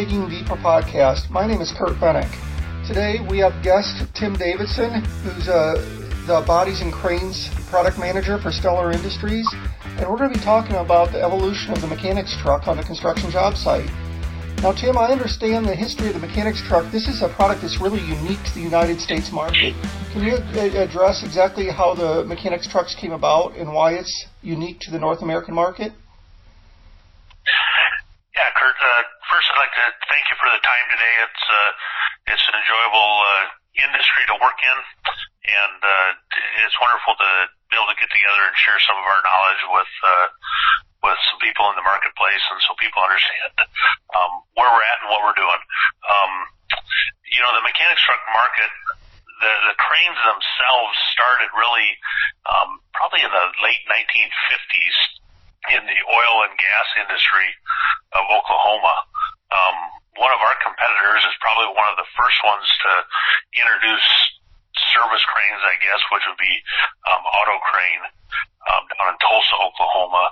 Digging Deeper podcast. My name is Curt Bennink. Today we have guest Tim Davison, who's uh, the Bodies and Cranes product manager for Stellar Industries, and we're going to be talking about the evolution of the mechanics truck on the construction job site. Now, Tim, I understand the history of the mechanics truck. This is a product that's really unique to the United States market. Can you address exactly how the mechanics trucks came about and why it's unique to the North American market? Yeah, Kurt. Uh, first, I'd like to thank you for the time today. It's uh, it's an enjoyable uh, industry to work in, and uh, it's wonderful to be able to get together and share some of our knowledge with uh, with some people in the marketplace, and so people understand um, where we're at and what we're doing. Um, you know, the mechanics truck market. The, the cranes themselves started really um, probably in the late 1950s in the oil and gas industry of Oklahoma. Um, one of our competitors is probably one of the first ones to introduce service cranes, I guess, which would be um, Auto Crane um, down in Tulsa, Oklahoma,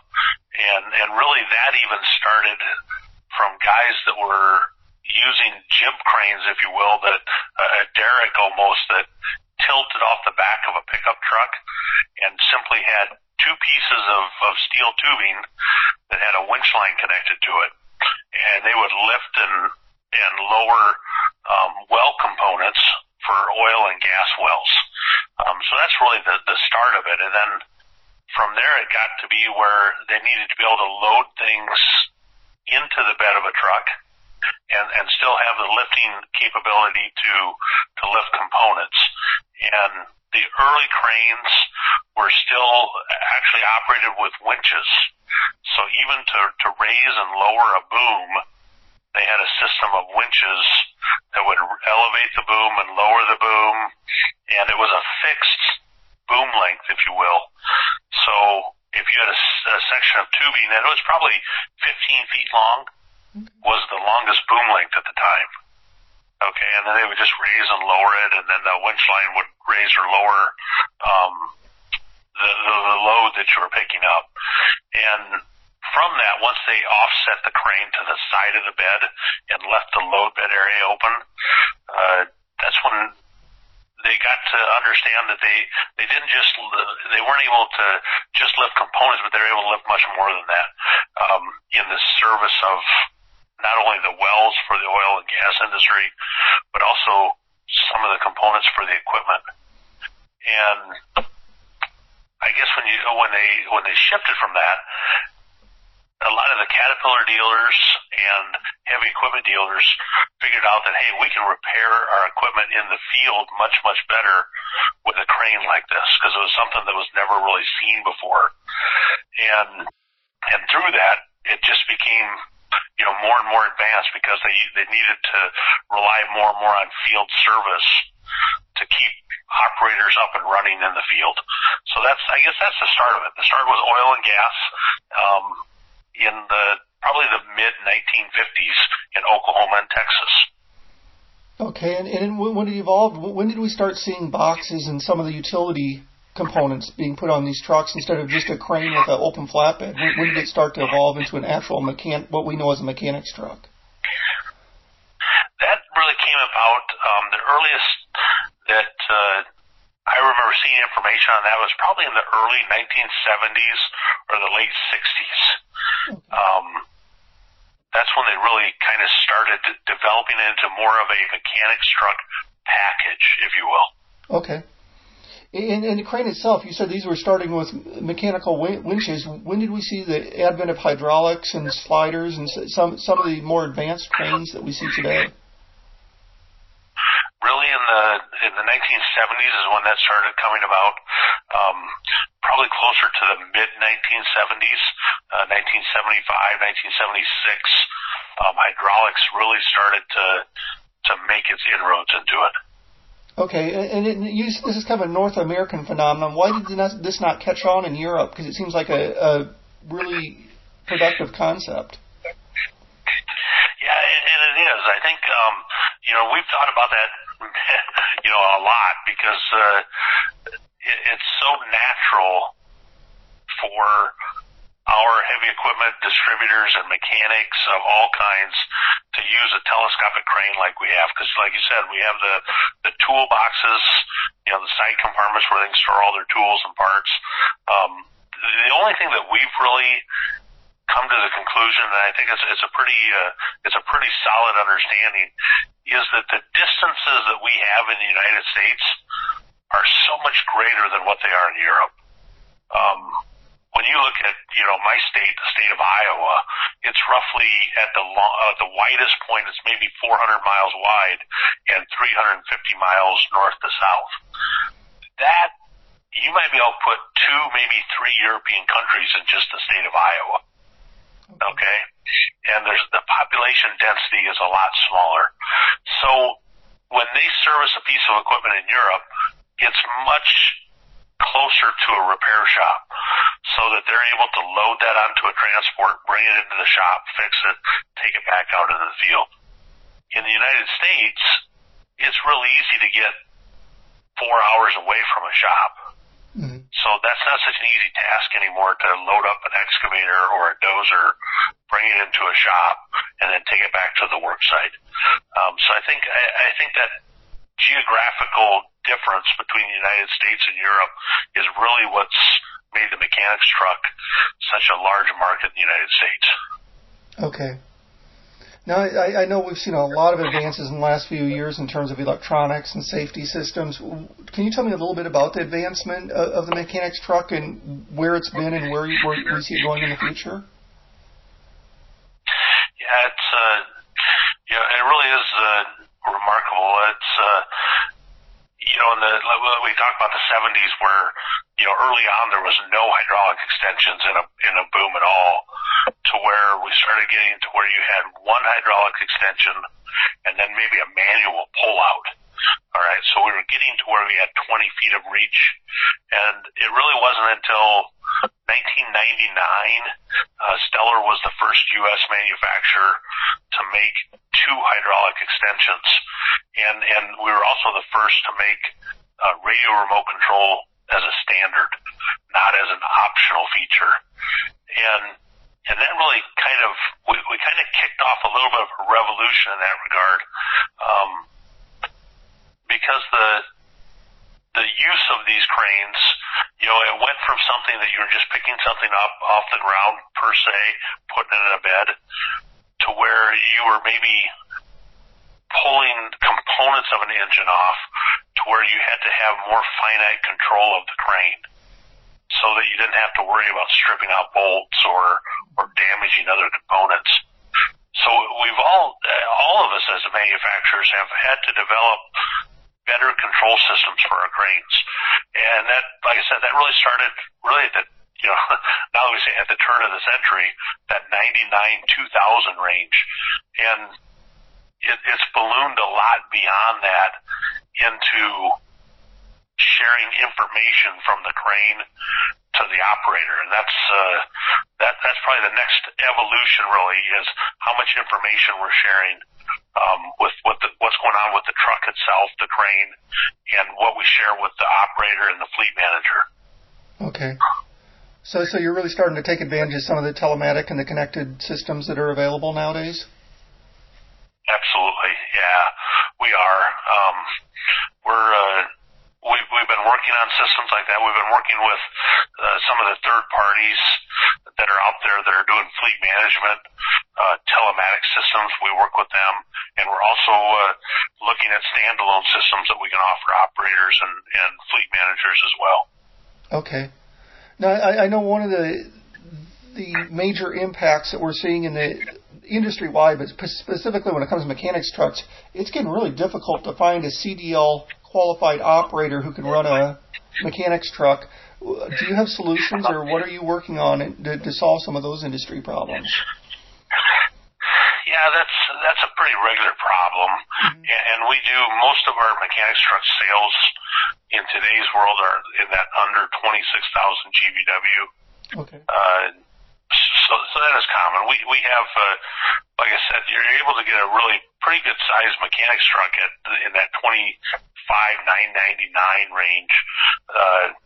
and and really that even started from guys that were using jib cranes, if you will, that uh, a derrick almost that tilted off the back of a pickup truck and simply had two pieces of, of steel tubing that had a winch line connected to it. And they would lift and, and lower um, well components for oil and gas wells. Um, so that's really the, the start of it. And then from there, it got to be where they needed to load things into the bed of a truck and, and still have the lifting capability to, to lift components. And the early cranes were still actually operated with winches. So even to, to raise and lower a boom, they had a system of winches that would elevate the boom and lower the boom, and it was a fixed boom length, if you will. So if you had a, a section of tubing that was probably 15 feet long, was the longest boom length at the time. Okay, and then they would just raise and lower it, and then the winch line would raise or lower um, the, the, the load that you were picking up. And from that, once they offset the crane to the side of the bed and left the load bed area open, uh, that's when they got to understand that they they didn't just they weren't able to just lift components, but they were able to lift much more than that um, in the service of not only the wells for the oil and gas industry, but also some of the components for the equipment. And I guess when you when they when they shifted from that, a lot of the Caterpillar dealers and heavy equipment dealers figured out that hey, we can repair our equipment in the field much much better with a crane like this because it was something that was never really seen before. And and through that, it just became you know, more and more advanced because they they needed to rely more and more on field service to keep operators up and running in the field. So that's I guess that's the start of it. The start was oil and gas um, in the probably the mid 1950s in Oklahoma and Texas. Okay, and, and when it evolved, when did we start seeing boxes and some of the utility components being put on these trucks instead of just a crane with an open flatbed? When, when did it start to evolve into an actual mechan- what we know as a mechanics truck? That really came about. Um, the earliest that uh, I remember seeing information on that was probably in the early 1970s or the late 60s. Um, that's when they really kind of started developing it into more of a mechanics truck package, if you will. Okay. In, in the crane itself, you said these were starting with mechanical winches. When did we see the advent of hydraulics and sliders and some some of the more advanced cranes that we see today? Really, in the in the 1970s is when that started coming about. Um, probably closer to the mid 1970s, uh, 1975, 1976. Um, hydraulics really started to to make its inroads into it. Okay, and it, you, this is kind of a North American phenomenon. Why did this not catch on in Europe? Because it seems like a, a really productive concept. Yeah, and it is. I think um, you know we've thought about that, you know, a lot because uh, it, it's so natural for our heavy equipment distributors and mechanics of all kinds to use a telescopic crane like we have, because like you said, we have the the tool boxes, you know, the side compartments where they can store all their tools and parts. Um, the only thing that we've really come to the conclusion, and I think it's, it's a pretty uh, it's a pretty solid understanding, is that the distances that we have in the United States are so much greater than what they are in Europe. Um, when you look at you know my state, the state of Iowa, it's roughly at the long, uh, the widest point. It's maybe 400 miles wide and 350 miles north to south. That you might be able to put two, maybe three European countries in just the state of Iowa. Okay? And there's the population density is a lot smaller. So when they service a piece of equipment in Europe, it's much closer to a repair shop so that they're able to load that onto a transport, bring it into the shop, fix it, take it back out into the field. In the United States, it's really easy to get four hours away from a shop. Mm-hmm. So that's not such an easy task anymore to load up an excavator or a dozer, bring it into a shop, and then take it back to the work site. Um, so I think I, I think that geographical difference between the United States and Europe is really what's made the mechanics truck such a large market in the United States. Okay. Now, I, I know we've seen a lot of advances in the last few years in terms of electronics and safety systems. Can you tell me a little bit about the advancement of, of the mechanics truck and where it's been and where you, where you see it going in the future? Yeah, it's uh, yeah, it really is uh, remarkable. It's uh, you know, in the we talked about the 70s where you know early on there was no hydraulic extensions in a in a boom at all, to where we started getting to where you had one hydraulic extension and then maybe a manual pull out. All right, so we were getting to where we had 20 feet of reach, and it really wasn't until 1999 uh, Stellar was the first U.S. manufacturer to make two hydraulic extensions, and and we were also the first to make uh, radio remote control as a standard, not as an optional feature, and and that really kind of we, we kind of kicked off a little bit of a revolution in that regard. Um, because the the use of these cranes, you know, it went from something that you were just picking something up off the ground per se, putting it in a bed, to where you were maybe pulling components of an engine off to where you had to have more finite control of the crane so that you didn't have to worry about stripping out bolts or, or damaging other components. So we've all, all of us as manufacturers have had to develop better control systems for our cranes. And that, like I said, that really started really at the, you know, now we say at the turn of the century, that 99, 2000 range. And it, it's ballooned a lot beyond that into sharing information from the crane to the operator. And that's, uh, that, that's probably the next evolution really is how much information we're sharing um, with what the, what's going on with the truck itself, the crane, and what we share with the operator and the fleet manager. Okay. So, so you're really starting to take advantage of some of the telematic and the connected systems that are available nowadays. Absolutely, yeah, we are. Um, we're uh, we've we've been working on systems like that. We've been working with uh, some of the third parties that are out there that are doing fleet management uh, telematic systems. We work with them, and we're also uh, looking at standalone systems that we can offer operators and, and fleet managers as well. Okay. Now I, I know one of the the major impacts that we're seeing in the industry wide, but specifically when it comes to mechanics trucks, it's getting really difficult to find a CDL qualified operator who can run a mechanics truck. Do you have solutions, or what are you working on to, to solve some of those industry problems? Yeah, that's that's a pretty regular problem, mm-hmm. and we do most of our mechanics truck sales in today's world are in that under twenty six thousand GVW. Okay. Uh, so, so that is common. We we have, uh, like I said, you're able to get a really pretty good sized mechanics truck at in that twenty five nine ninety nine range. Uh,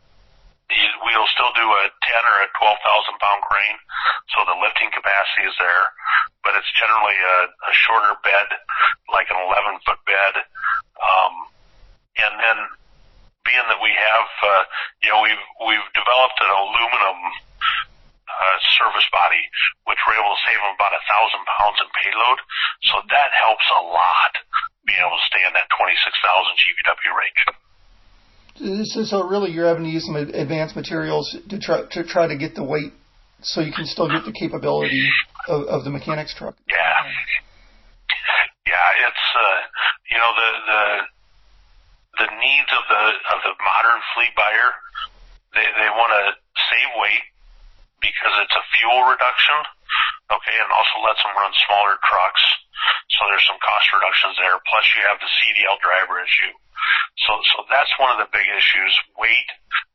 we'll still do a 10 or a 12,000 pound crane, so the lifting capacity is there. but it's generally a, a shorter bed, like an 11 foot bed. Um, and then being that we have, uh, you know, we've, we've developed an aluminum, uh, service body, which we're able to save them about a thousand pounds in payload. So that helps a lot being able to stay in that 26,000 GVW range. So, so really, you're having to use some advanced materials to try to try to get the weight, so you can still get the capability of, of the mechanics truck. Yeah, yeah, it's uh, you know the the the needs of the of the modern fleet buyer. They they want to save weight because it's a fuel reduction, okay, and also lets them run smaller trucks. So there's some cost reductions there. Plus you have the CDL driver issue. So, so that's one of the big issues, weight,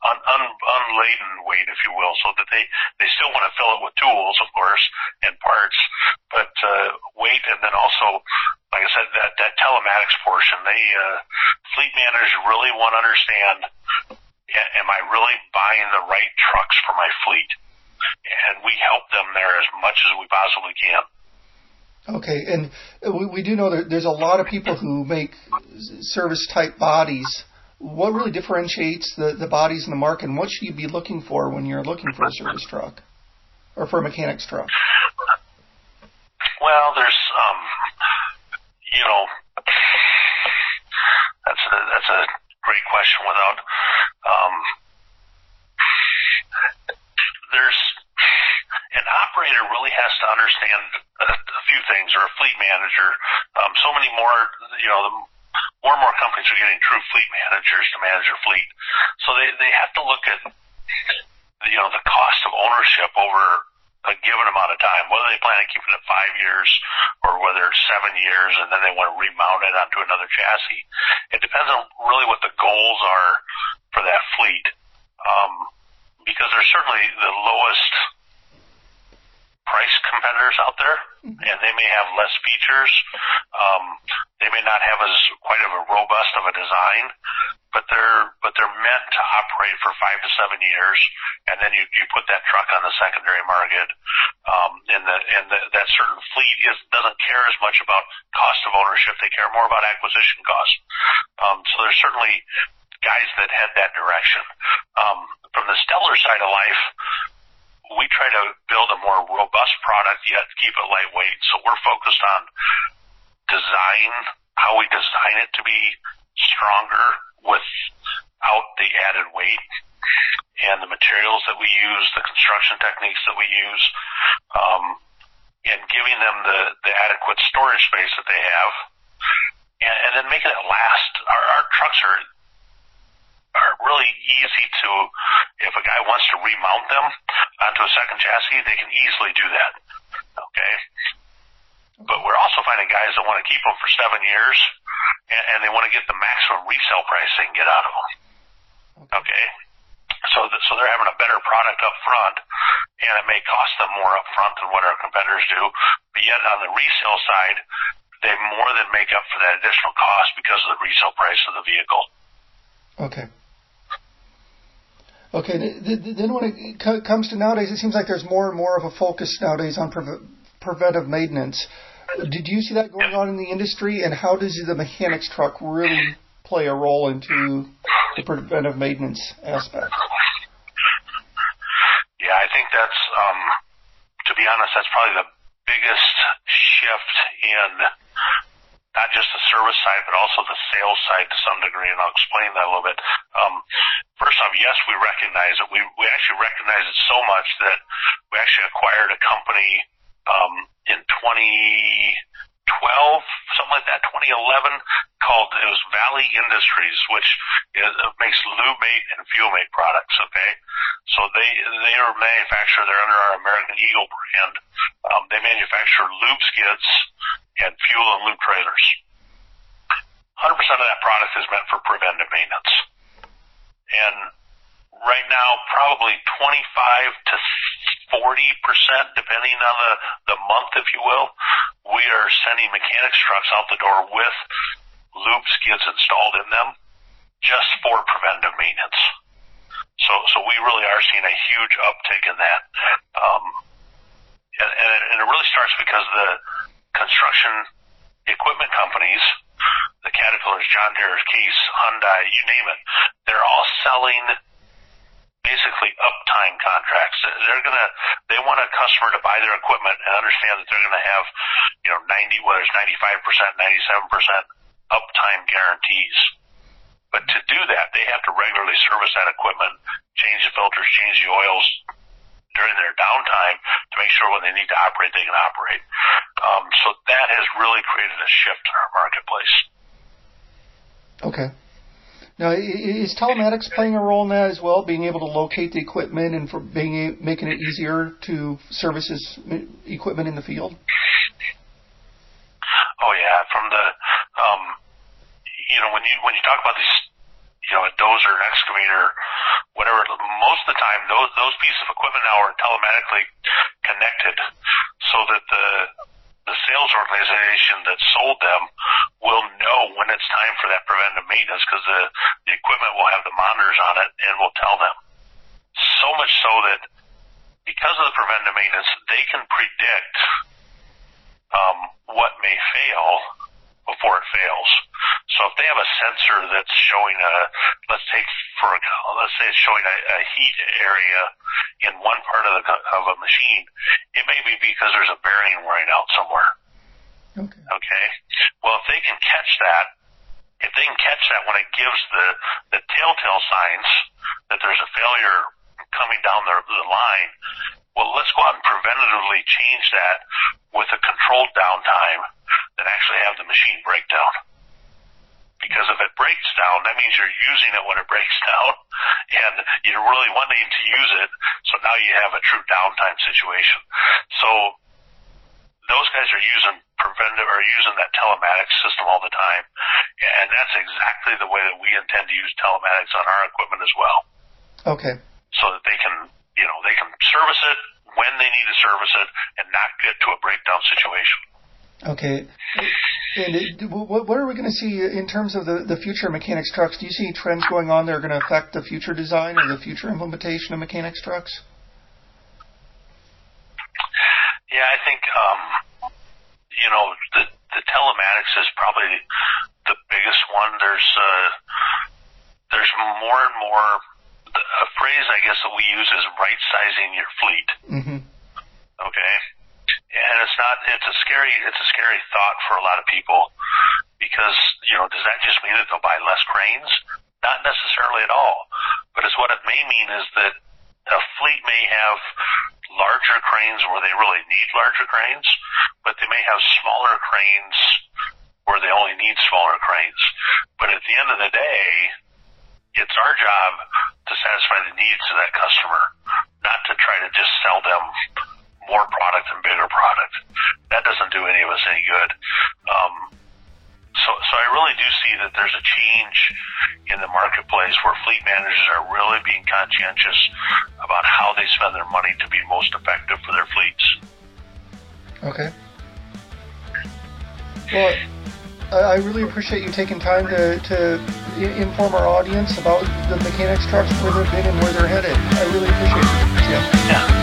un, un, unladen weight, if you will, so that they, they still want to fill it with tools, of course, and parts, but, uh, weight and then also, like I said, that, that telematics portion, they, uh, fleet managers really want to understand, am I really buying the right trucks for my fleet? And we help them there as much as we possibly can. Okay, and we, we do know that there's a lot of people who make service type bodies. What really differentiates the, the bodies in the market, and what should you be looking for when you're looking for a service truck or for a mechanic's truck? Well, there's, um, you know, that's a, that's a great question. Without, um, there's an operator really has to understand a, a few things, or a fleet manager. Um, so many more, you know, the, more and more companies are getting true fleet managers to manage their fleet. So they they have to look at, you know, the cost of ownership over a given amount of time, whether they plan on keeping it five years or whether it's seven years and then they want to remount it onto another chassis. It depends on really what the goals are for that fleet. Um, because there's certainly the lowest price competitors out there, and they may have less features. Um, they may not have as quite of a robust of a design, but they're but they're meant to operate for five to seven years, and then you you put that truck on the secondary market, um, and the and the, that certain fleet is doesn't care as much about cost of ownership. They care more about acquisition cost. Um, so there's certainly guys that head that direction. Um, from the Stellar side of life, we try to build a more robust product yet keep it lightweight. So we're focused on design, how we design it to be stronger without the added weight and the materials that we use, the construction techniques that we use, um, and giving them the, the adequate storage space that they have and, and then making it last. Our, our trucks are are really easy to, if a guy wants to remount them onto a second chassis, they can easily do that. Okay. But we're also finding guys that want to keep them for seven years and, and they want to get the maximum resale price they can get out of them. Okay. So, th- so they're having a better product up front and it may cost them more up front than what our competitors do. But yet on the resale side, they more than make up for that additional cost because of the resale price of the vehicle. Okay. Okay, then when it comes to nowadays, it seems like there's more and more of a focus nowadays on pre- preventive maintenance. Did you see that going on in the industry, and how does the mechanics truck really play a role into the preventive maintenance aspect? Yeah, I think that's, um, to be honest, that's probably the biggest shift in not just the service side, but also the sales side to some degree, and I'll explain that a little bit. Um, first off, yes, we recognize it. We, we actually recognize it so much that we actually acquired a company um, in 2012, something like that, 2011, called it was Valley Industries, which is, makes lube mate and fuel mate products. Okay, so they they are manufacturer. They're under our American Eagle brand. Um, they manufacture lube skids and fuel and lube trailers. 100% of that product is meant for preventive maintenance. And right now, probably 25 to 40%, depending on the, the month, if you will, we are sending mechanics trucks out the door with lube skids installed in them just for preventive maintenance. So, so we really are seeing a huge uptick in that. Um, and, and, it, and it really starts because the construction equipment companies, the Caterpillars, John Deere, Case, Hyundai, you name it, they're all selling basically uptime contracts. They're gonna they want a customer to buy their equipment and understand that they're gonna have, you know, ninety whether it's ninety five percent, ninety seven percent uptime guarantees. But to do that, they have to regularly service that equipment, change the filters, change the oils during their downtime to make sure when they need to operate, they can operate. Um, so that has really created a shift in our marketplace. Okay. Now, is telematics playing a role in that as well, being able to locate the equipment and for being making it easier to service this equipment in the field? Oh yeah, from the um, you know when you when you talk about these you know a dozer, an excavator, whatever, most of the time those those pieces of equipment now are telematically connected, so that the sales organization that sold them will know when it's time for that preventive maintenance because the, the equipment will have the monitors on it and will tell them. So much so that because of the preventive maintenance, they can predict um, what may fail before it fails. So if they have a sensor that's showing a, let's take for a, let's say it's showing a, a heat area in one part of the of a machine, it may be because there's a bearing wearing out somewhere. Okay. Okay. Well, if they can catch that, if they can catch that when it gives the the telltale signs that there's a failure coming down the, the line, well, let's go out and preventatively change that with a controlled downtime than actually have the machine break down. Because if it breaks down, that means you're using it when it breaks down, and you're really wanting to use it. So now you have a true downtime situation. So those guys are using preventive or using that telematics system all the time, and that's exactly the way that we intend to use telematics on our equipment as well. Okay. So that they can, you know, they can service it when they need to service it and not get to a breakdown situation. Okay. And what are we going to see in terms of the, the future of mechanics trucks? Do you see trends going on that are going to affect the future design or the future implementation of mechanics trucks? Yeah, I think um, you know the the telematics is probably the biggest one. There's uh, there's more and more. A phrase I guess that we use is right sizing your fleet. Mm-hmm. Okay and it's not it's a scary it's a scary thought for a lot of people because you know does that just mean that they'll buy less cranes not necessarily at all but it's what it may mean is that a fleet may have larger cranes where they really need larger cranes but they may have smaller cranes where they only need smaller cranes but at the end of the day it's our job to satisfy the needs of that customer not to try to just sell them more product and bigger product. That doesn't do any of us any good. Um, so, so I really do see that there's a change in the marketplace where fleet managers are really being conscientious about how they spend their money to be most effective for their fleets. Okay. Well, I really appreciate you taking time to, to inform our audience about the mechanics trucks, where they've been and where they're headed. I really appreciate it. Yeah. yeah.